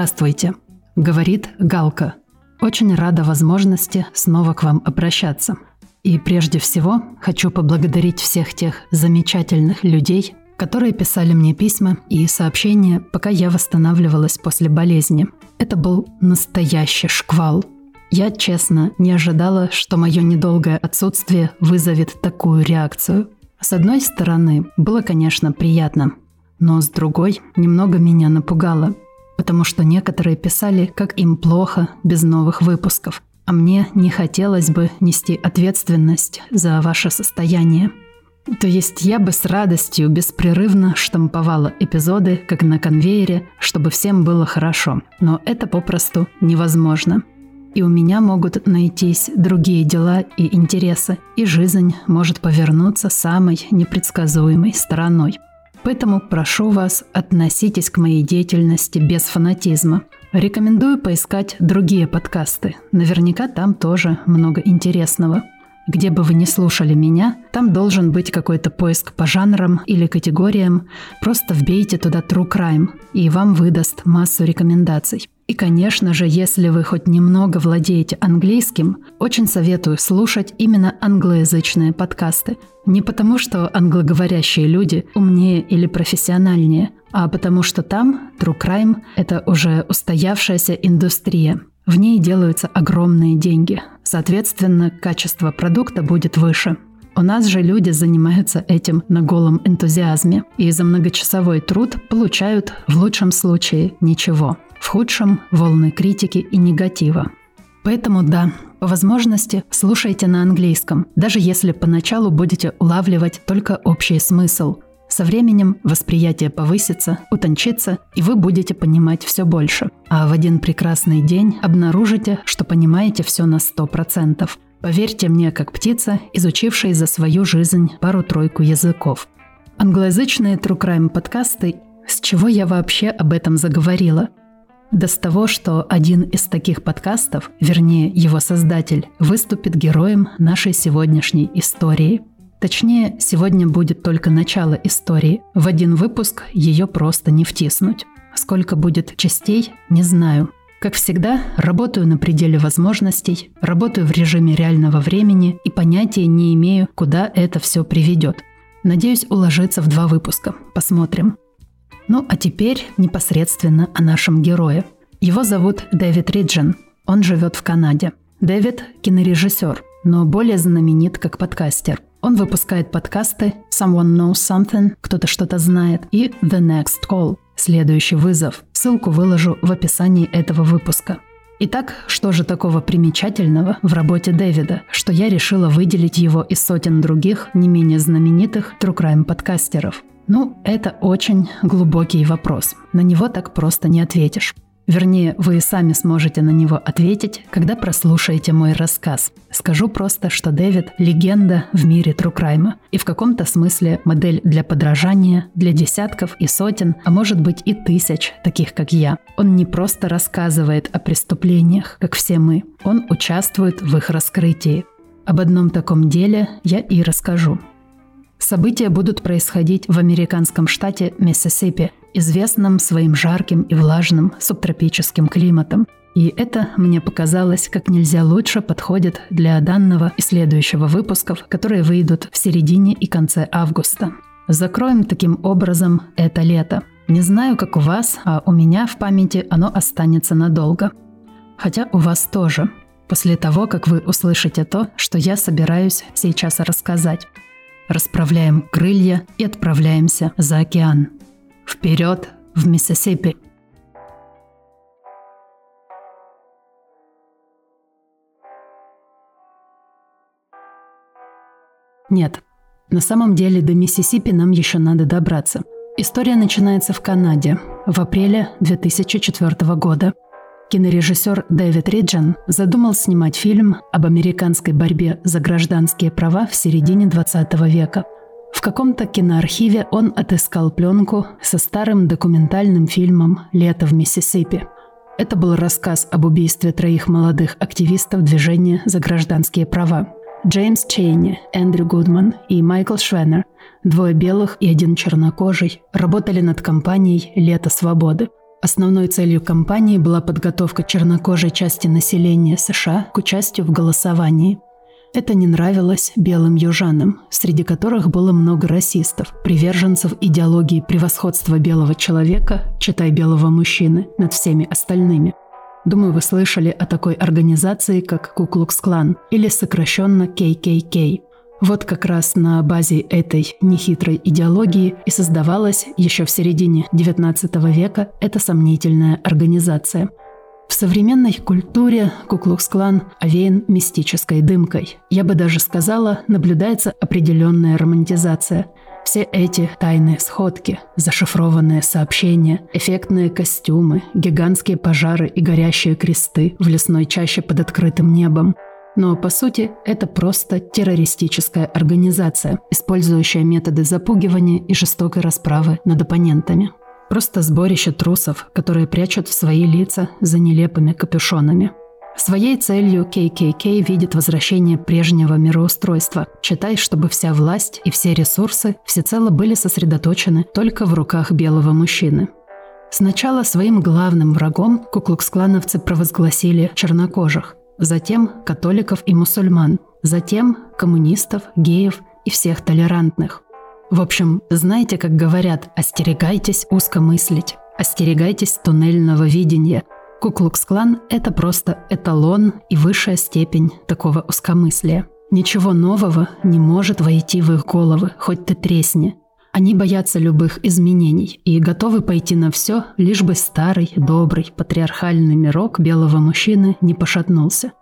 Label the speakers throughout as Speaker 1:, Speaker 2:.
Speaker 1: Здравствуйте, говорит Галка. Очень рада возможности снова к вам обращаться. И прежде всего хочу поблагодарить всех тех замечательных людей, которые писали мне письма и сообщения, пока я восстанавливалась после болезни. Это был настоящий шквал. Я, честно, не ожидала, что мое недолгое отсутствие вызовет такую реакцию. С одной стороны, было, конечно, приятно, но с другой немного меня напугало – потому что некоторые писали, как им плохо без новых выпусков, а мне не хотелось бы нести ответственность за ваше состояние. То есть я бы с радостью беспрерывно штамповала эпизоды, как на конвейере, чтобы всем было хорошо. Но это попросту невозможно. И у меня могут найтись другие дела и интересы, и жизнь может повернуться самой непредсказуемой стороной. Поэтому прошу вас, относитесь к моей деятельности без фанатизма. Рекомендую поискать другие подкасты. Наверняка там тоже много интересного. Где бы вы ни слушали меня, там должен быть какой-то поиск по жанрам или категориям. Просто вбейте туда True Crime, и вам выдаст массу рекомендаций. И, конечно же, если вы хоть немного владеете английским, очень советую слушать именно англоязычные подкасты. Не потому, что англоговорящие люди умнее или профессиональнее, а потому что там True Crime – это уже устоявшаяся индустрия. В ней делаются огромные деньги. Соответственно, качество продукта будет выше. У нас же люди занимаются этим на голом энтузиазме и за многочасовой труд получают в лучшем случае ничего – в худшем – волны критики и негатива. Поэтому да, по возможности слушайте на английском, даже если поначалу будете улавливать только общий смысл. Со временем восприятие повысится, утончится, и вы будете понимать все больше. А в один прекрасный день обнаружите, что понимаете все на 100%. Поверьте мне, как птица, изучившая за свою жизнь пару-тройку языков. Англоязычные True Crime подкасты с чего я вообще об этом заговорила? Да с того, что один из таких подкастов, вернее его создатель, выступит героем нашей сегодняшней истории. Точнее, сегодня будет только начало истории. В один выпуск ее просто не втиснуть. Сколько будет частей, не знаю. Как всегда, работаю на пределе возможностей, работаю в режиме реального времени и понятия не имею, куда это все приведет. Надеюсь уложиться в два выпуска. Посмотрим. Ну а теперь непосредственно о нашем герое. Его зовут Дэвид Риджин. Он живет в Канаде. Дэвид – кинорежиссер, но более знаменит как подкастер. Он выпускает подкасты «Someone Knows Something», «Кто-то что-то знает» и «The Next Call», «Следующий вызов». Ссылку выложу в описании этого выпуска. Итак, что же такого примечательного в работе Дэвида, что я решила выделить его из сотен других, не менее знаменитых true crime подкастеров? Ну, это очень глубокий вопрос. На него так просто не ответишь. Вернее, вы сами сможете на него ответить, когда прослушаете мой рассказ. Скажу просто, что Дэвид – легенда в мире трукрайма. И в каком-то смысле модель для подражания для десятков и сотен, а может быть и тысяч, таких как я. Он не просто рассказывает о преступлениях, как все мы. Он участвует в их раскрытии. Об одном таком деле я и расскажу. События будут происходить в американском штате Миссисипи, известном своим жарким и влажным субтропическим климатом. И это, мне показалось, как нельзя лучше подходит для данного и следующего выпусков, которые выйдут в середине и конце августа. Закроем таким образом это лето. Не знаю, как у вас, а у меня в памяти оно останется надолго. Хотя у вас тоже. После того, как вы услышите то, что я собираюсь сейчас рассказать расправляем крылья и отправляемся за океан. Вперед в Миссисипи! Нет, на самом деле до Миссисипи нам еще надо добраться. История начинается в Канаде в апреле 2004 года. Кинорежиссер Дэвид Риджин задумал снимать фильм об американской борьбе за гражданские права в середине 20 века – в каком-то киноархиве он отыскал пленку со старым документальным фильмом «Лето в Миссисипи». Это был рассказ об убийстве троих молодых активистов движения за гражданские права. Джеймс Чейни, Эндрю Гудман и Майкл Швеннер, двое белых и один чернокожий, работали над кампанией «Лето свободы». Основной целью кампании была подготовка чернокожей части населения США к участию в голосовании. Это не нравилось белым южанам, среди которых было много расистов, приверженцев идеологии превосходства белого человека, читай белого мужчины, над всеми остальными – Думаю, вы слышали о такой организации, как Куклукс-клан, или сокращенно KKK. Вот как раз на базе этой нехитрой идеологии и создавалась еще в середине XIX века эта сомнительная организация. В современной культуре Куклукс-клан овеян мистической дымкой. Я бы даже сказала, наблюдается определенная романтизация – все эти тайные сходки, зашифрованные сообщения, эффектные костюмы, гигантские пожары и горящие кресты в лесной чаще под открытым небом. Но по сути это просто террористическая организация, использующая методы запугивания и жестокой расправы над оппонентами. Просто сборище трусов, которые прячут свои лица за нелепыми капюшонами – Своей целью KKK видит возвращение прежнего мироустройства. Читай, чтобы вся власть и все ресурсы всецело были сосредоточены только в руках белого мужчины. Сначала своим главным врагом куклукс-клановцы провозгласили чернокожих, затем католиков и мусульман, затем коммунистов, геев и всех толерантных. В общем, знаете, как говорят, остерегайтесь узко мыслить, остерегайтесь туннельного видения – Куклукс-клан – это просто эталон и высшая степень такого узкомыслия. Ничего нового не может войти в их головы, хоть ты тресни. Они боятся любых изменений и готовы пойти на все, лишь бы старый, добрый, патриархальный мирок белого мужчины не пошатнулся.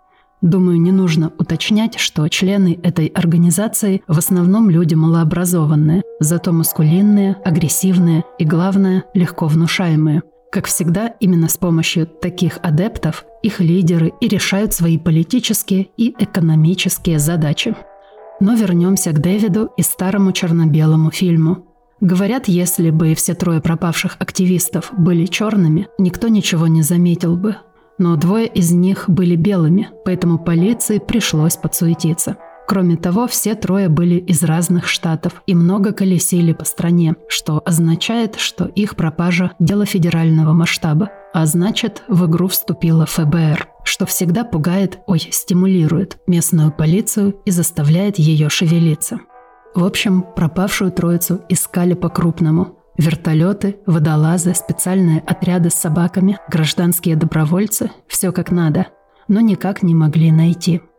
Speaker 1: Думаю, не нужно уточнять, что члены этой организации в основном люди малообразованные, зато маскулинные, агрессивные и, главное, легко внушаемые – как всегда, именно с помощью таких адептов их лидеры и решают свои политические и экономические задачи. Но вернемся к Дэвиду и старому черно-белому фильму. Говорят, если бы все трое пропавших активистов были черными, никто ничего не заметил бы. Но двое из них были белыми, поэтому полиции пришлось подсуетиться – Кроме того, все трое были из разных штатов и много колесили по стране, что означает, что их пропажа – дело федерального масштаба. А значит, в игру вступила ФБР, что всегда пугает, ой, стимулирует местную полицию и заставляет ее шевелиться. В общем, пропавшую троицу искали по-крупному. Вертолеты, водолазы, специальные отряды с собаками, гражданские добровольцы – все как надо, но никак не могли найти –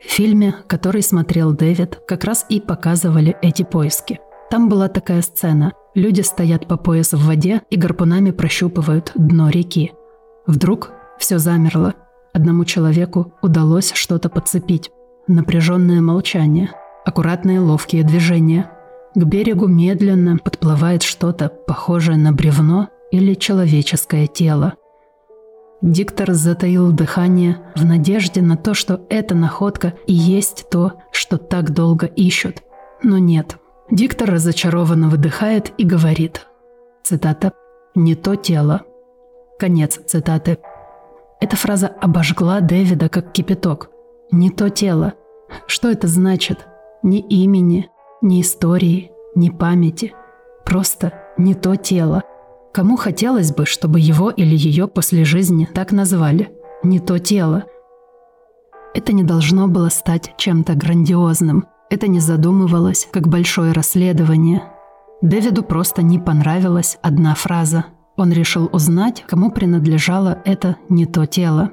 Speaker 1: в фильме, который смотрел Дэвид, как раз и показывали эти поиски. Там была такая сцена. Люди стоят по пояс в воде и гарпунами прощупывают дно реки. Вдруг все замерло. Одному человеку удалось что-то подцепить. Напряженное молчание, аккуратные ловкие движения. К берегу медленно подплывает что-то похожее на бревно или человеческое тело. Диктор затаил дыхание в надежде на то, что эта находка и есть то, что так долго ищут. Но нет. Диктор разочарованно выдыхает и говорит. Цитата «Не то тело». Конец цитаты. Эта фраза обожгла Дэвида как кипяток. «Не то тело». Что это значит? Ни имени, ни истории, ни памяти. Просто не то тело. Кому хотелось бы, чтобы его или ее после жизни так назвали? Не то тело. Это не должно было стать чем-то грандиозным. Это не задумывалось, как большое расследование. Дэвиду просто не понравилась одна фраза. Он решил узнать, кому принадлежало это не то тело.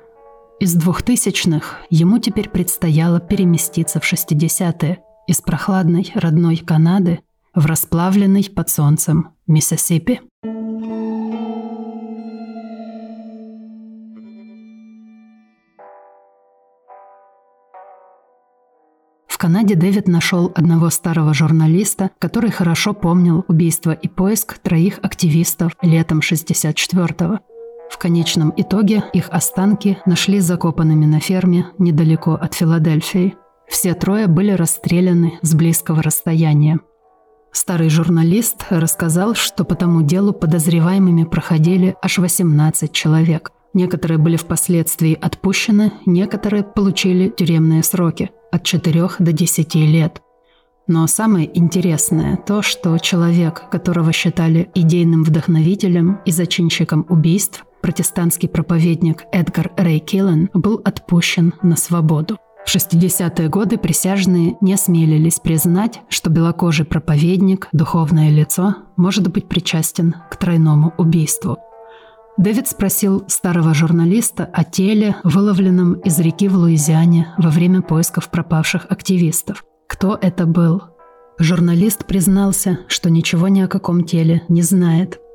Speaker 1: Из двухтысячных ему теперь предстояло переместиться в 60-е, из прохладной родной Канады в расплавленный под солнцем Миссисипи. Канаде Дэвид нашел одного старого журналиста, который хорошо помнил убийство и поиск троих активистов летом 64-го. В конечном итоге их останки нашли закопанными на ферме недалеко от Филадельфии. Все трое были расстреляны с близкого расстояния. Старый журналист рассказал, что по тому делу подозреваемыми проходили аж 18 человек. Некоторые были впоследствии отпущены, некоторые получили тюремные сроки от 4 до 10 лет. Но самое интересное то, что человек, которого считали идейным вдохновителем и зачинщиком убийств, протестантский проповедник Эдгар Рэй Киллен, был отпущен на свободу. В 60-е годы присяжные не осмелились признать, что белокожий проповедник, духовное лицо, может быть причастен к тройному убийству. Дэвид спросил старого журналиста о теле, выловленном из реки в Луизиане во время поисков пропавших активистов. Кто это был? Журналист признался, что ничего ни о каком теле не знает –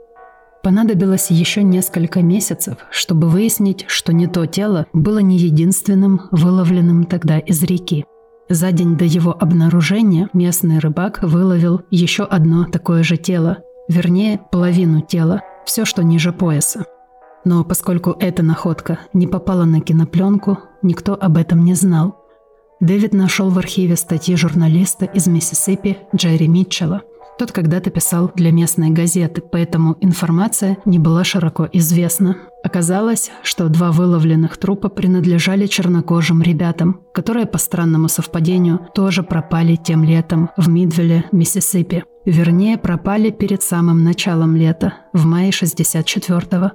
Speaker 1: Понадобилось еще несколько месяцев, чтобы выяснить, что не то тело было не единственным выловленным тогда из реки. За день до его обнаружения местный рыбак выловил еще одно такое же тело, вернее, половину тела, все, что ниже пояса. Но поскольку эта находка не попала на кинопленку, никто об этом не знал. Дэвид нашел в архиве статьи журналиста из Миссисипи Джерри Митчелла – тот когда-то писал для местной газеты, поэтому информация не была широко известна. Оказалось, что два выловленных трупа принадлежали чернокожим ребятам, которые по странному совпадению тоже пропали тем летом в Мидвилле, Миссисипи. Вернее, пропали перед самым началом лета, в мае 64-го.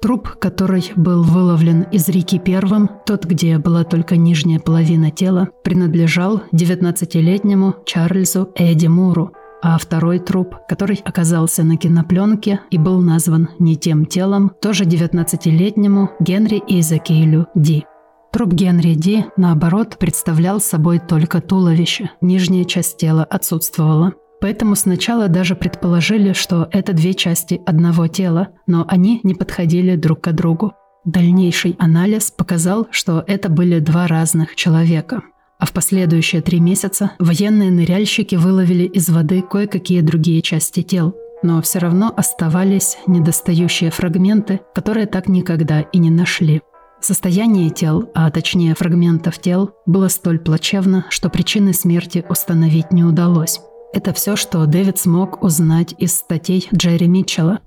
Speaker 1: Труп, который был выловлен из реки первым, тот, где была только нижняя половина тела, принадлежал 19-летнему Чарльзу Эдди Муру, а второй труп, который оказался на кинопленке и был назван не тем телом, тоже 19-летнему Генри Изакейлю Ди. Труп Генри Ди, наоборот, представлял собой только туловище, нижняя часть тела отсутствовала. Поэтому сначала даже предположили, что это две части одного тела, но они не подходили друг к другу. Дальнейший анализ показал, что это были два разных человека – а в последующие три месяца военные ныряльщики выловили из воды кое-какие другие части тел. Но все равно оставались недостающие фрагменты, которые так никогда и не нашли. Состояние тел, а точнее фрагментов тел, было столь плачевно, что причины смерти установить не удалось. Это все, что Дэвид смог узнать из статей Джерри Митчелла.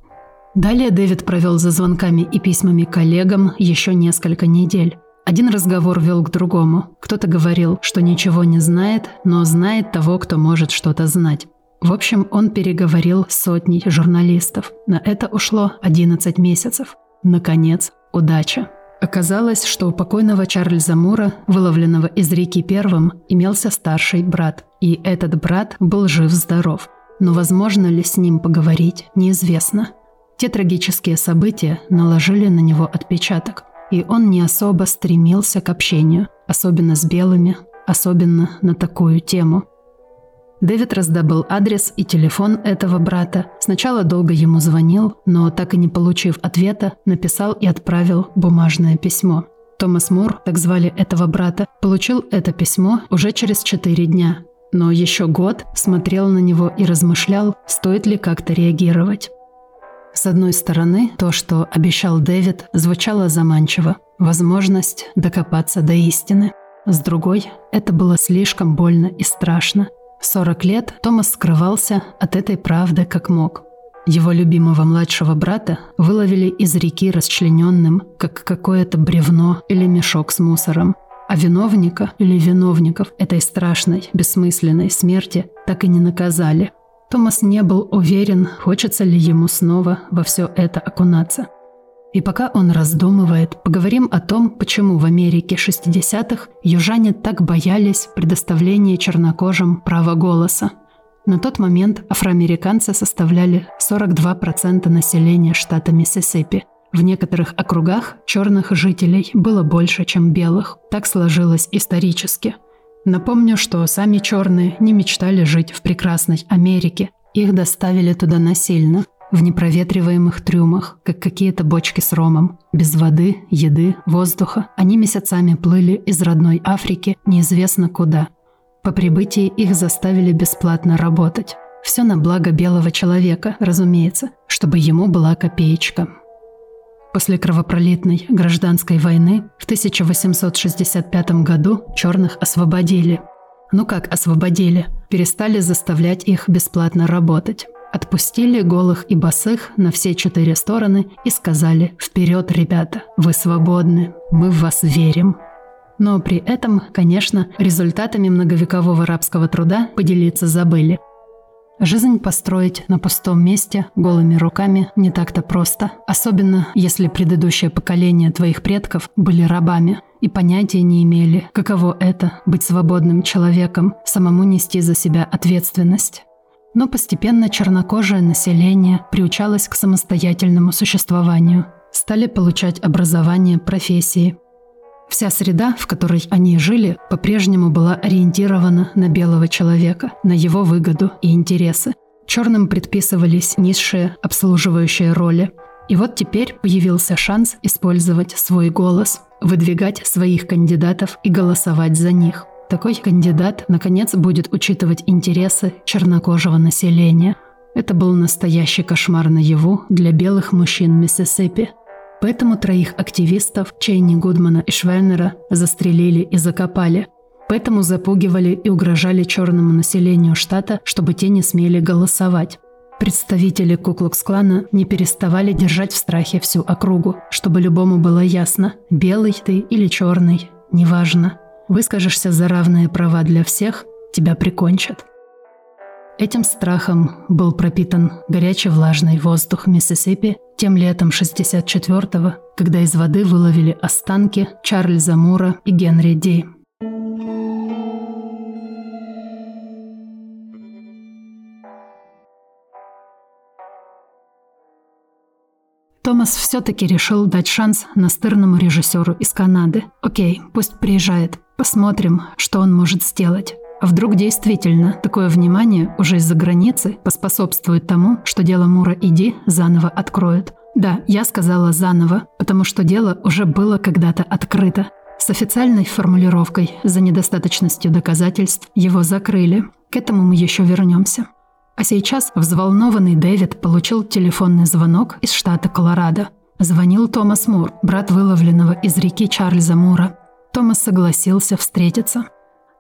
Speaker 1: Далее Дэвид провел за звонками и письмами коллегам еще несколько недель. Один разговор вел к другому. Кто-то говорил, что ничего не знает, но знает того, кто может что-то знать. В общем, он переговорил с сотней журналистов. На это ушло 11 месяцев. Наконец, удача. Оказалось, что у покойного Чарльза Мура, выловленного из реки первым, имелся старший брат. И этот брат был жив-здоров. Но возможно ли с ним поговорить, неизвестно. Те трагические события наложили на него отпечаток и он не особо стремился к общению, особенно с белыми, особенно на такую тему. Дэвид раздобыл адрес и телефон этого брата. Сначала долго ему звонил, но так и не получив ответа, написал и отправил бумажное письмо. Томас Мур, так звали этого брата, получил это письмо уже через четыре дня. Но еще год смотрел на него и размышлял, стоит ли как-то реагировать. С одной стороны, то, что обещал Дэвид, звучало заманчиво. Возможность докопаться до истины. С другой, это было слишком больно и страшно. 40 лет Томас скрывался от этой правды как мог. Его любимого младшего брата выловили из реки расчлененным, как какое-то бревно или мешок с мусором. А виновника или виновников этой страшной, бессмысленной смерти так и не наказали – Томас не был уверен, хочется ли ему снова во все это окунаться. И пока он раздумывает, поговорим о том, почему в Америке 60-х южане так боялись предоставления чернокожим права голоса. На тот момент афроамериканцы составляли 42% населения штата Миссисипи. В некоторых округах черных жителей было больше, чем белых. Так сложилось исторически – Напомню, что сами черные не мечтали жить в прекрасной Америке. Их доставили туда насильно, в непроветриваемых трюмах, как какие-то бочки с ромом. Без воды, еды, воздуха они месяцами плыли из родной Африки неизвестно куда. По прибытии их заставили бесплатно работать. Все на благо белого человека, разумеется, чтобы ему была копеечка. После кровопролитной гражданской войны в 1865 году черных освободили. Ну как освободили? Перестали заставлять их бесплатно работать. Отпустили голых и босых на все четыре стороны и сказали «Вперед, ребята, вы свободны, мы в вас верим». Но при этом, конечно, результатами многовекового рабского труда поделиться забыли. Жизнь построить на пустом месте голыми руками не так-то просто, особенно если предыдущее поколение твоих предков были рабами и понятия не имели, каково это – быть свободным человеком, самому нести за себя ответственность. Но постепенно чернокожее население приучалось к самостоятельному существованию, стали получать образование, профессии. Вся среда, в которой они жили, по-прежнему была ориентирована на белого человека, на его выгоду и интересы. Черным предписывались низшие обслуживающие роли. И вот теперь появился шанс использовать свой голос, выдвигать своих кандидатов и голосовать за них. Такой кандидат, наконец, будет учитывать интересы чернокожего населения. Это был настоящий кошмар наяву для белых мужчин Миссисипи. Поэтому троих активистов Чейни Гудмана и Швейнера застрелили и закопали. Поэтому запугивали и угрожали черному населению штата, чтобы те не смели голосовать. Представители Куклукс-клана не переставали держать в страхе всю округу, чтобы любому было ясно, белый ты или черный, неважно. Выскажешься за равные права для всех, тебя прикончат. Этим страхом был пропитан горячий влажный воздух Миссисипи тем летом 64-го, когда из воды выловили останки Чарльза Мура и Генри Ди. Томас все-таки решил дать шанс настырному режиссеру из Канады. Окей, пусть приезжает. Посмотрим, что он может сделать. А вдруг действительно такое внимание уже из-за границы поспособствует тому, что дело Мура Иди заново откроют? Да, я сказала «заново», потому что дело уже было когда-то открыто. С официальной формулировкой «за недостаточностью доказательств» его закрыли. К этому мы еще вернемся. А сейчас взволнованный Дэвид получил телефонный звонок из штата Колорадо. Звонил Томас Мур, брат выловленного из реки Чарльза Мура. Томас согласился встретиться.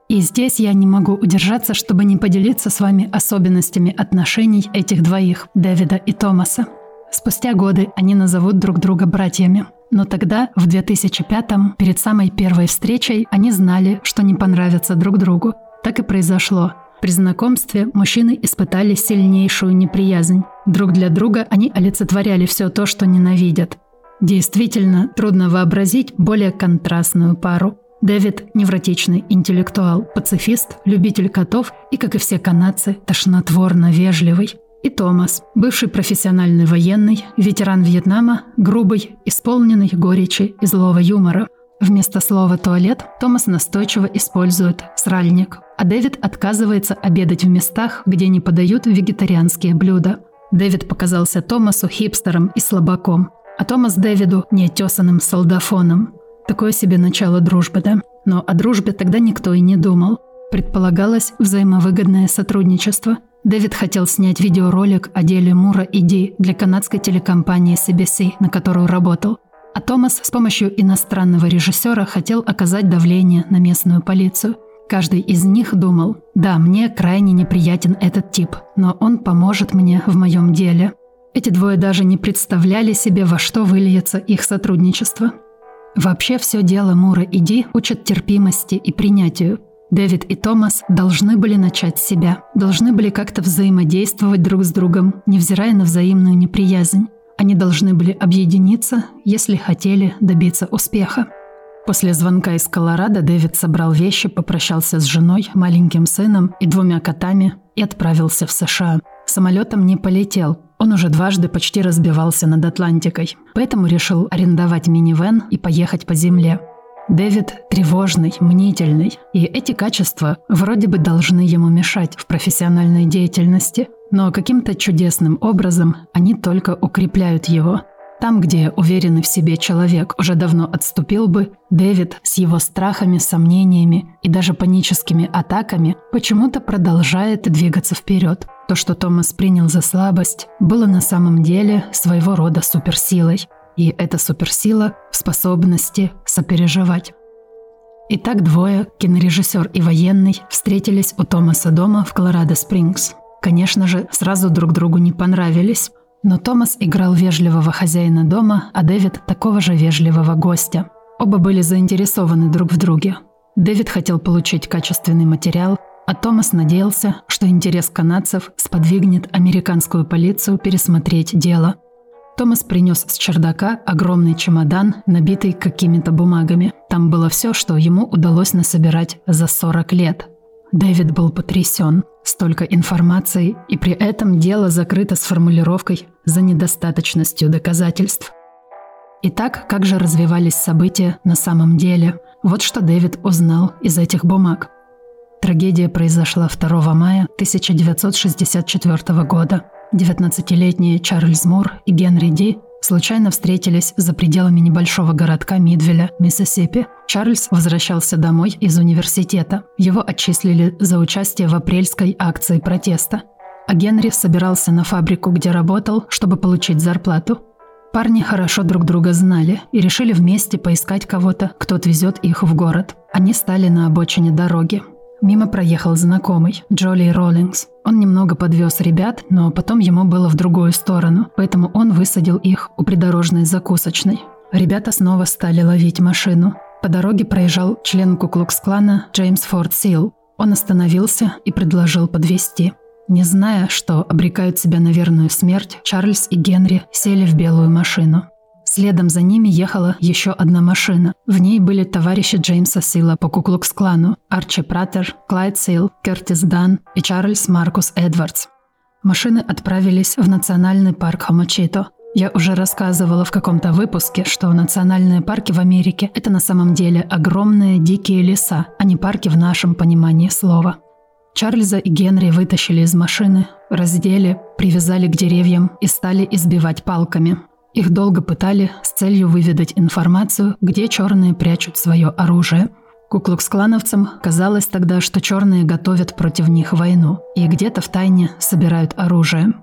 Speaker 1: И здесь я не могу удержаться, чтобы не поделиться с вами особенностями отношений этих двоих, Дэвида и Томаса. Спустя годы они назовут друг друга братьями. Но тогда, в 2005-м, перед самой первой встречей, они знали, что не понравятся друг другу. Так и произошло. При знакомстве мужчины испытали сильнейшую неприязнь. Друг для друга они олицетворяли все то, что ненавидят. Действительно, трудно вообразить более контрастную пару. Дэвид – невротичный интеллектуал, пацифист, любитель котов и, как и все канадцы, тошнотворно вежливый. И Томас – бывший профессиональный военный, ветеран Вьетнама, грубый, исполненный горечи и злого юмора. Вместо слова «туалет» Томас настойчиво использует «сральник», а Дэвид отказывается обедать в местах, где не подают вегетарианские блюда. Дэвид показался Томасу хипстером и слабаком, а Томас Дэвиду неотесанным солдафоном. Такое себе начало дружбы, да? Но о дружбе тогда никто и не думал. Предполагалось взаимовыгодное сотрудничество. Дэвид хотел снять видеоролик о деле Мура и Ди для канадской телекомпании CBC, на которую работал. А Томас с помощью иностранного режиссера хотел оказать давление на местную полицию. Каждый из них думал, да, мне крайне неприятен этот тип, но он поможет мне в моем деле. Эти двое даже не представляли себе, во что выльется их сотрудничество. Вообще все дело Мура и Ди учат терпимости и принятию. Дэвид и Томас должны были начать с себя, должны были как-то взаимодействовать друг с другом, невзирая на взаимную неприязнь. Они должны были объединиться, если хотели добиться успеха. После звонка из Колорадо Дэвид собрал вещи, попрощался с женой, маленьким сыном и двумя котами и отправился в США. Самолетом не полетел, он уже дважды почти разбивался над Атлантикой, поэтому решил арендовать минивэн и поехать по земле. Дэвид тревожный, мнительный, и эти качества вроде бы должны ему мешать в профессиональной деятельности, но каким-то чудесным образом они только укрепляют его. Там, где уверенный в себе человек уже давно отступил бы, Дэвид с его страхами, сомнениями и даже паническими атаками почему-то продолжает двигаться вперед. То, что Томас принял за слабость, было на самом деле своего рода суперсилой. И эта суперсила в способности сопереживать. Итак, двое, кинорежиссер и военный, встретились у Томаса дома в Колорадо-Спрингс. Конечно же, сразу друг другу не понравились, но Томас играл вежливого хозяина дома, а Дэвид – такого же вежливого гостя. Оба были заинтересованы друг в друге. Дэвид хотел получить качественный материал, а Томас надеялся, что интерес канадцев сподвигнет американскую полицию пересмотреть дело. Томас принес с чердака огромный чемодан, набитый какими-то бумагами. Там было все, что ему удалось насобирать за 40 лет. Дэвид был потрясен. Столько информации, и при этом дело закрыто с формулировкой «за недостаточностью доказательств». Итак, как же развивались события на самом деле? Вот что Дэвид узнал из этих бумаг. Трагедия произошла 2 мая 1964 года. 19-летние Чарльз Мур и Генри Ди случайно встретились за пределами небольшого городка Мидвеля, Миссисипи. Чарльз возвращался домой из университета. Его отчислили за участие в апрельской акции протеста. А Генри собирался на фабрику, где работал, чтобы получить зарплату. Парни хорошо друг друга знали и решили вместе поискать кого-то, кто отвезет их в город. Они стали на обочине дороги. Мимо проехал знакомый, Джоли Роллингс. Он немного подвез ребят, но потом ему было в другую сторону, поэтому он высадил их у придорожной закусочной. Ребята снова стали ловить машину. По дороге проезжал член Куклукс-клана Джеймс Форд Сил. Он остановился и предложил подвести. Не зная, что обрекают себя на верную смерть, Чарльз и Генри сели в белую машину. Следом за ними ехала еще одна машина. В ней были товарищи Джеймса Сила по Куклукс-клану, Арчи Пратер, Клайд Сил, Кертис Дан и Чарльз Маркус Эдвардс. Машины отправились в национальный парк Хамачито. Я уже рассказывала в каком-то выпуске, что национальные парки в Америке – это на самом деле огромные дикие леса, а не парки в нашем понимании слова. Чарльза и Генри вытащили из машины, раздели, привязали к деревьям и стали избивать палками. Их долго пытали с целью выведать информацию, где черные прячут свое оружие. Куклукс-клановцам казалось тогда, что черные готовят против них войну и где-то в тайне собирают оружие.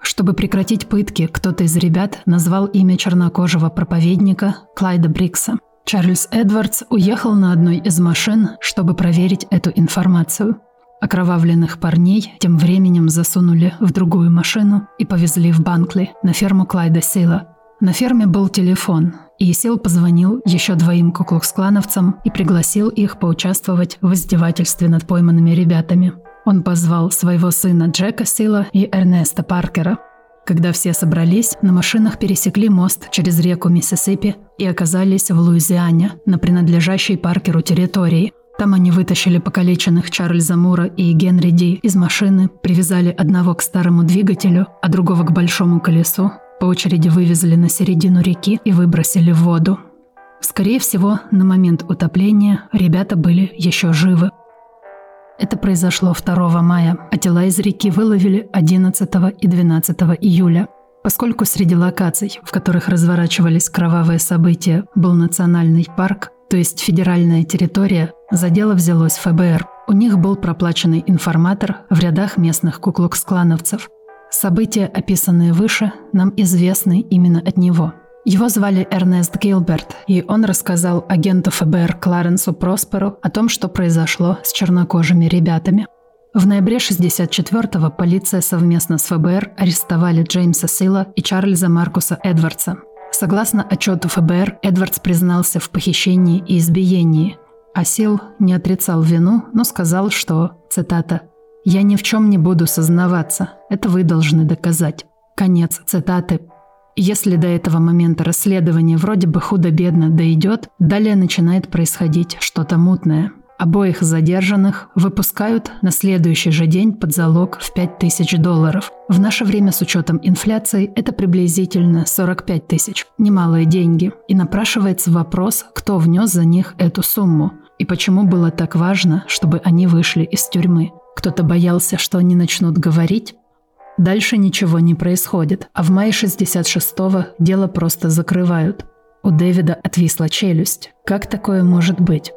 Speaker 1: Чтобы прекратить пытки, кто-то из ребят назвал имя чернокожего проповедника Клайда Брикса. Чарльз Эдвардс уехал на одной из машин, чтобы проверить эту информацию. Окровавленных парней тем временем засунули в другую машину и повезли в Банкли на ферму Клайда Сила, на ферме был телефон, и Сил позвонил еще двоим куклукс-клановцам и пригласил их поучаствовать в издевательстве над пойманными ребятами. Он позвал своего сына Джека Сила и Эрнеста Паркера. Когда все собрались, на машинах пересекли мост через реку Миссисипи и оказались в Луизиане, на принадлежащей Паркеру территории. Там они вытащили покалеченных Чарльза Мура и Генри Ди из машины, привязали одного к старому двигателю, а другого к большому колесу, по очереди вывезли на середину реки и выбросили в воду. Скорее всего, на момент утопления ребята были еще живы. Это произошло 2 мая, а тела из реки выловили 11 и 12 июля. Поскольку среди локаций, в которых разворачивались кровавые события, был национальный парк, то есть федеральная территория, за дело взялось ФБР. У них был проплаченный информатор в рядах местных куклукс-клановцев – События, описанные выше, нам известны именно от него. Его звали Эрнест Гилберт, и он рассказал агенту ФБР Кларенсу Просперу о том, что произошло с чернокожими ребятами. В ноябре 64-го полиция совместно с ФБР арестовали Джеймса Сила и Чарльза Маркуса Эдвардса. Согласно отчету ФБР, Эдвардс признался в похищении и избиении, а Сил не отрицал вину, но сказал, что, цитата, «Я ни в чем не буду сознаваться. Это вы должны доказать». Конец цитаты. Если до этого момента расследование вроде бы худо-бедно дойдет, далее начинает происходить что-то мутное. Обоих задержанных выпускают на следующий же день под залог в 5000 долларов. В наше время с учетом инфляции это приблизительно 45 тысяч. Немалые деньги. И напрашивается вопрос, кто внес за них эту сумму. И почему было так важно, чтобы они вышли из тюрьмы. Кто-то боялся, что они начнут говорить. Дальше ничего не происходит, а в мае 66-го дело просто закрывают. У Дэвида отвисла челюсть. Как такое может быть?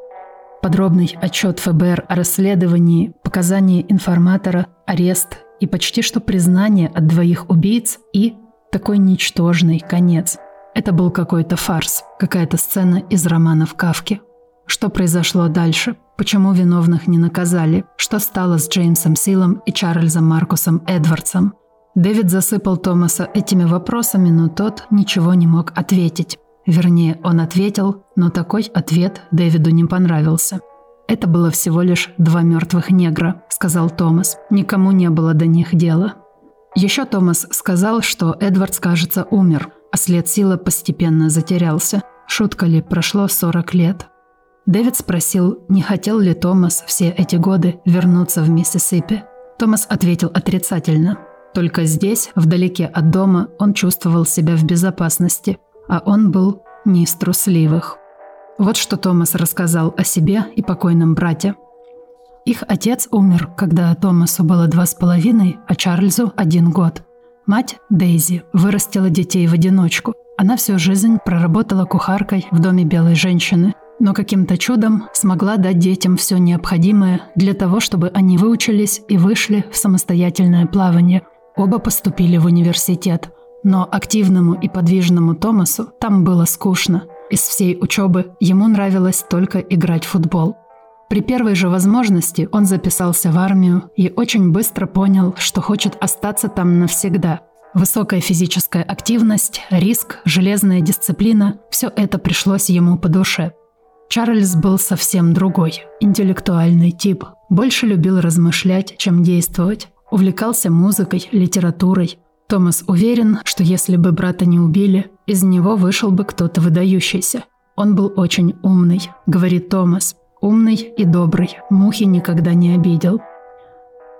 Speaker 1: Подробный отчет ФБР о расследовании, показания информатора, арест и почти что признание от двоих убийц и такой ничтожный конец. Это был какой-то фарс, какая-то сцена из романов Кавки. Что произошло дальше? Почему виновных не наказали? Что стало с Джеймсом Силом и Чарльзом Маркусом Эдвардсом? Дэвид засыпал Томаса этими вопросами, но тот ничего не мог ответить. Вернее, он ответил, но такой ответ Дэвиду не понравился. «Это было всего лишь два мертвых негра», – сказал Томас. «Никому не было до них дела». Еще Томас сказал, что Эдвардс, кажется, умер, а след силы постепенно затерялся. Шутка ли, прошло 40 лет. Дэвид спросил, не хотел ли Томас все эти годы вернуться в Миссисипи. Томас ответил отрицательно. Только здесь, вдалеке от дома, он чувствовал себя в безопасности, а он был не из трусливых. Вот что Томас рассказал о себе и покойном брате. Их отец умер, когда Томасу было два с половиной, а Чарльзу один год. Мать, Дейзи, вырастила детей в одиночку. Она всю жизнь проработала кухаркой в доме белой женщины – но каким-то чудом смогла дать детям все необходимое для того, чтобы они выучились и вышли в самостоятельное плавание. Оба поступили в университет. Но активному и подвижному Томасу там было скучно. Из всей учебы ему нравилось только играть в футбол. При первой же возможности он записался в армию и очень быстро понял, что хочет остаться там навсегда. Высокая физическая активность, риск, железная дисциплина – все это пришлось ему по душе – Чарльз был совсем другой, интеллектуальный тип. Больше любил размышлять, чем действовать. Увлекался музыкой, литературой. Томас уверен, что если бы брата не убили, из него вышел бы кто-то выдающийся. Он был очень умный, говорит Томас. Умный и добрый, мухи никогда не обидел.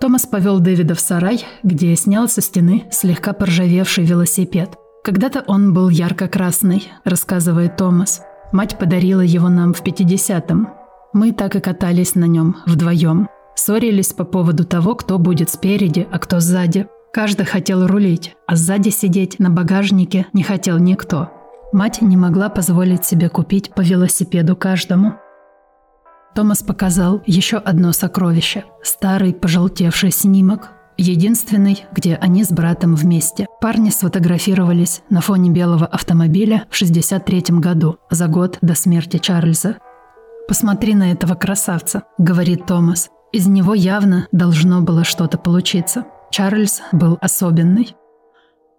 Speaker 1: Томас повел Дэвида в сарай, где снял со стены слегка поржавевший велосипед. Когда-то он был ярко-красный, рассказывает Томас. Мать подарила его нам в 50-м. Мы так и катались на нем вдвоем. Ссорились по поводу того, кто будет спереди, а кто сзади. Каждый хотел рулить, а сзади сидеть на багажнике не хотел никто. Мать не могла позволить себе купить по велосипеду каждому. Томас показал еще одно сокровище – старый пожелтевший снимок, Единственный, где они с братом вместе. Парни сфотографировались на фоне белого автомобиля в 63 году, за год до смерти Чарльза. «Посмотри на этого красавца», — говорит Томас. «Из него явно должно было что-то получиться. Чарльз был особенный».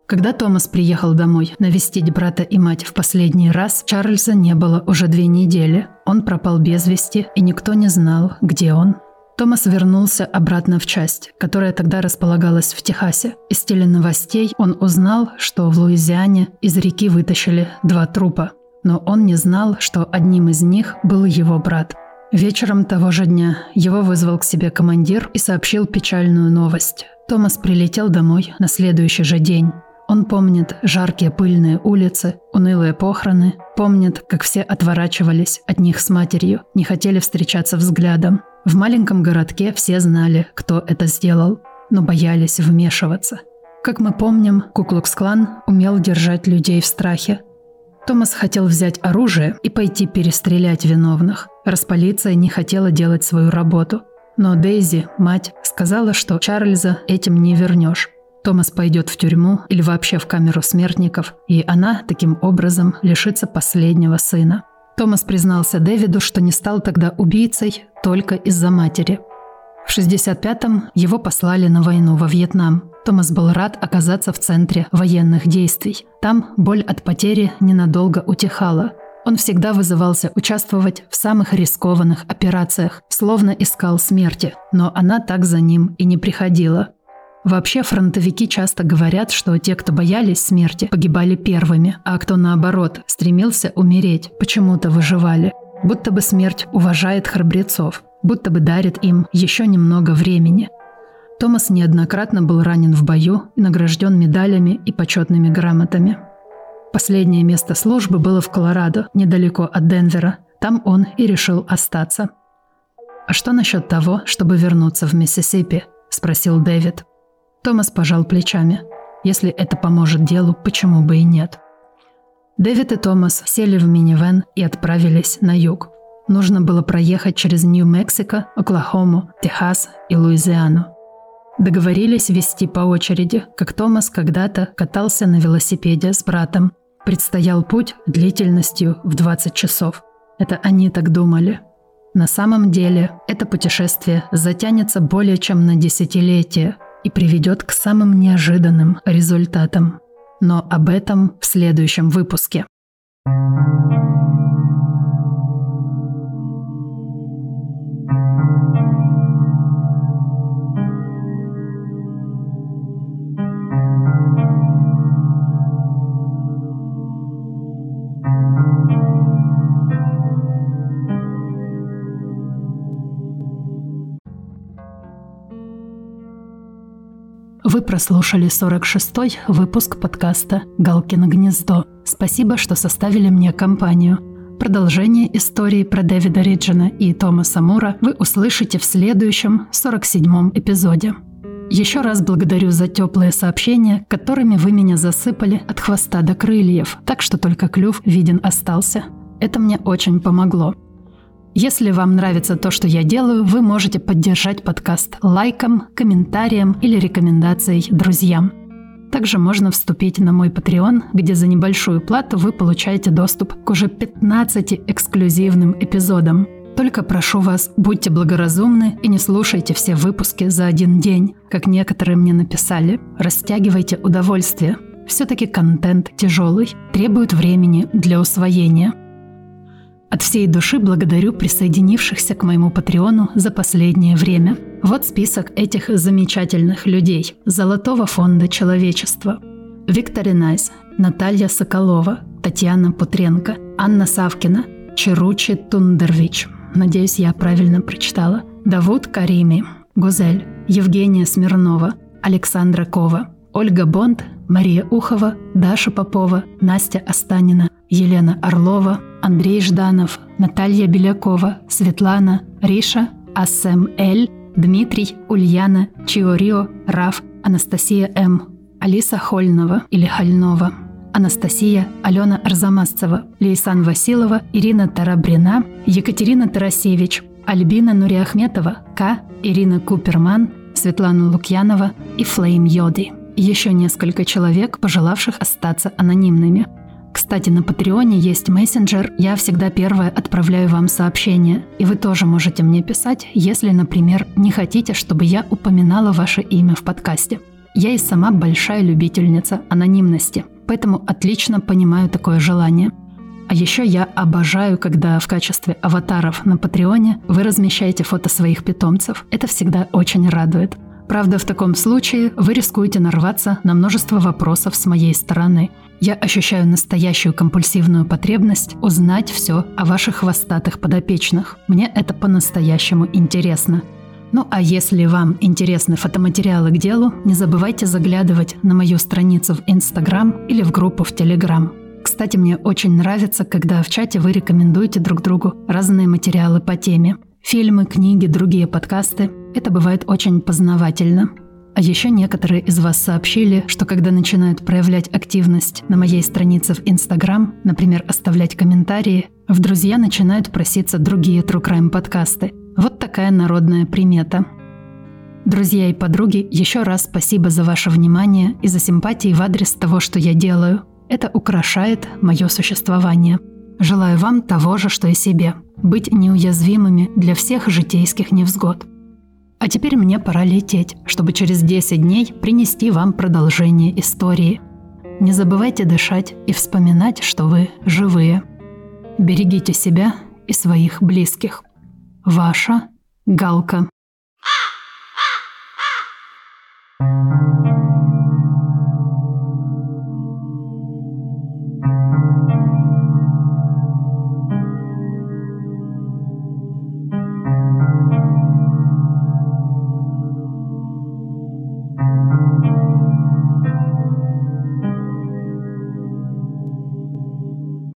Speaker 1: Когда Томас приехал домой навестить брата и мать в последний раз, Чарльза не было уже две недели. Он пропал без вести, и никто не знал, где он. Томас вернулся обратно в часть, которая тогда располагалась в Техасе. Из теленовостей он узнал, что в Луизиане из реки вытащили два трупа. Но он не знал, что одним из них был его брат. Вечером того же дня его вызвал к себе командир и сообщил печальную новость. Томас прилетел домой на следующий же день. Он помнит жаркие пыльные улицы, унылые похороны, помнит, как все отворачивались от них с матерью, не хотели встречаться взглядом. В маленьком городке все знали, кто это сделал, но боялись вмешиваться. Как мы помним, Куклукс-клан умел держать людей в страхе. Томас хотел взять оружие и пойти перестрелять виновных. Располиция не хотела делать свою работу. Но Дейзи, мать, сказала, что Чарльза этим не вернешь. Томас пойдет в тюрьму или вообще в камеру смертников, и она таким образом лишится последнего сына. Томас признался Дэвиду, что не стал тогда убийцей только из-за матери. В 65-м его послали на войну во Вьетнам. Томас был рад оказаться в центре военных действий. Там боль от потери ненадолго утихала. Он всегда вызывался участвовать в самых рискованных операциях, словно искал смерти, но она так за ним и не приходила. Вообще фронтовики часто говорят, что те, кто боялись смерти, погибали первыми, а кто наоборот стремился умереть, почему-то выживали. Будто бы смерть уважает храбрецов, будто бы дарит им еще немного времени. Томас неоднократно был ранен в бою и награжден медалями и почетными грамотами. Последнее место службы было в Колорадо, недалеко от Денвера. Там он и решил остаться. «А что насчет того, чтобы вернуться в Миссисипи?» – спросил Дэвид. Томас пожал плечами. Если это поможет делу, почему бы и нет? Дэвид и Томас сели в минивэн и отправились на юг. Нужно было проехать через Нью-Мексико, Оклахому, Техас и Луизиану. Договорились вести по очереди, как Томас когда-то катался на велосипеде с братом. Предстоял путь длительностью в 20 часов. Это они так думали. На самом деле, это путешествие затянется более чем на десятилетие и приведет к самым неожиданным результатам. Но об этом в следующем выпуске. Thank you прослушали 46-й выпуск подкаста «Галкино гнездо». Спасибо, что составили мне компанию. Продолжение истории про Дэвида Риджина и Томаса Мура вы услышите в следующем, 47-м эпизоде. Еще раз благодарю за теплые сообщения, которыми вы меня засыпали от хвоста до крыльев, так что только клюв виден остался. Это мне очень помогло. Если вам нравится то, что я делаю, вы можете поддержать подкаст лайком, комментарием или рекомендацией друзьям. Также можно вступить на мой Patreon, где за небольшую плату вы получаете доступ к уже 15 эксклюзивным эпизодам. Только прошу вас, будьте благоразумны и не слушайте все выпуски за один день, как некоторые мне написали. Растягивайте удовольствие. Все-таки контент тяжелый, требует времени для усвоения – от всей души благодарю присоединившихся к моему Патреону за последнее время. Вот список этих замечательных людей Золотого фонда человечества. Виктор Найс, Наталья Соколова, Татьяна Путренко, Анна Савкина, Чаручи Тундервич. Надеюсь, я правильно прочитала. Давуд Карими, Гузель, Евгения Смирнова, Александра Кова, Ольга Бонд, Мария Ухова, Даша Попова, Настя Останина, Елена Орлова, Андрей Жданов, Наталья Белякова, Светлана, Риша, Асэм Эль, Дмитрий, Ульяна, Чиорио, Раф, Анастасия М, Алиса Хольнова или Хольнова, Анастасия, Алена Арзамасцева, Лейсан Василова, Ирина Тарабрина, Екатерина Тарасевич, Альбина Нуриахметова, К, Ирина Куперман, Светлана Лукьянова и Флейм Йоди. Еще несколько человек, пожелавших остаться анонимными – кстати, на Патреоне есть мессенджер, я всегда первая отправляю вам сообщения. И вы тоже можете мне писать, если, например, не хотите, чтобы я упоминала ваше имя в подкасте. Я и сама большая любительница анонимности, поэтому отлично понимаю такое желание. А еще я обожаю, когда в качестве аватаров на Патреоне вы размещаете фото своих питомцев. Это всегда очень радует. Правда, в таком случае вы рискуете нарваться на множество вопросов с моей стороны – я ощущаю настоящую компульсивную потребность узнать все о ваших хвостатых подопечных. Мне это по-настоящему интересно. Ну а если вам интересны фотоматериалы к делу, не забывайте заглядывать на мою страницу в Инстаграм или в группу в Телеграм. Кстати, мне очень нравится, когда в чате вы рекомендуете друг другу разные материалы по теме. Фильмы, книги, другие подкасты. Это бывает очень познавательно. А еще некоторые из вас сообщили, что когда начинают проявлять активность на моей странице в Инстаграм, например, оставлять комментарии, в друзья начинают проситься другие True Crime подкасты. Вот такая народная примета. Друзья и подруги, еще раз спасибо за ваше внимание и за симпатии в адрес того, что я делаю. Это украшает мое существование. Желаю вам того же, что и себе. Быть неуязвимыми для всех житейских невзгод – а теперь мне пора лететь, чтобы через 10 дней принести вам продолжение истории. Не забывайте дышать и вспоминать, что вы живые. Берегите себя и своих близких. Ваша Галка.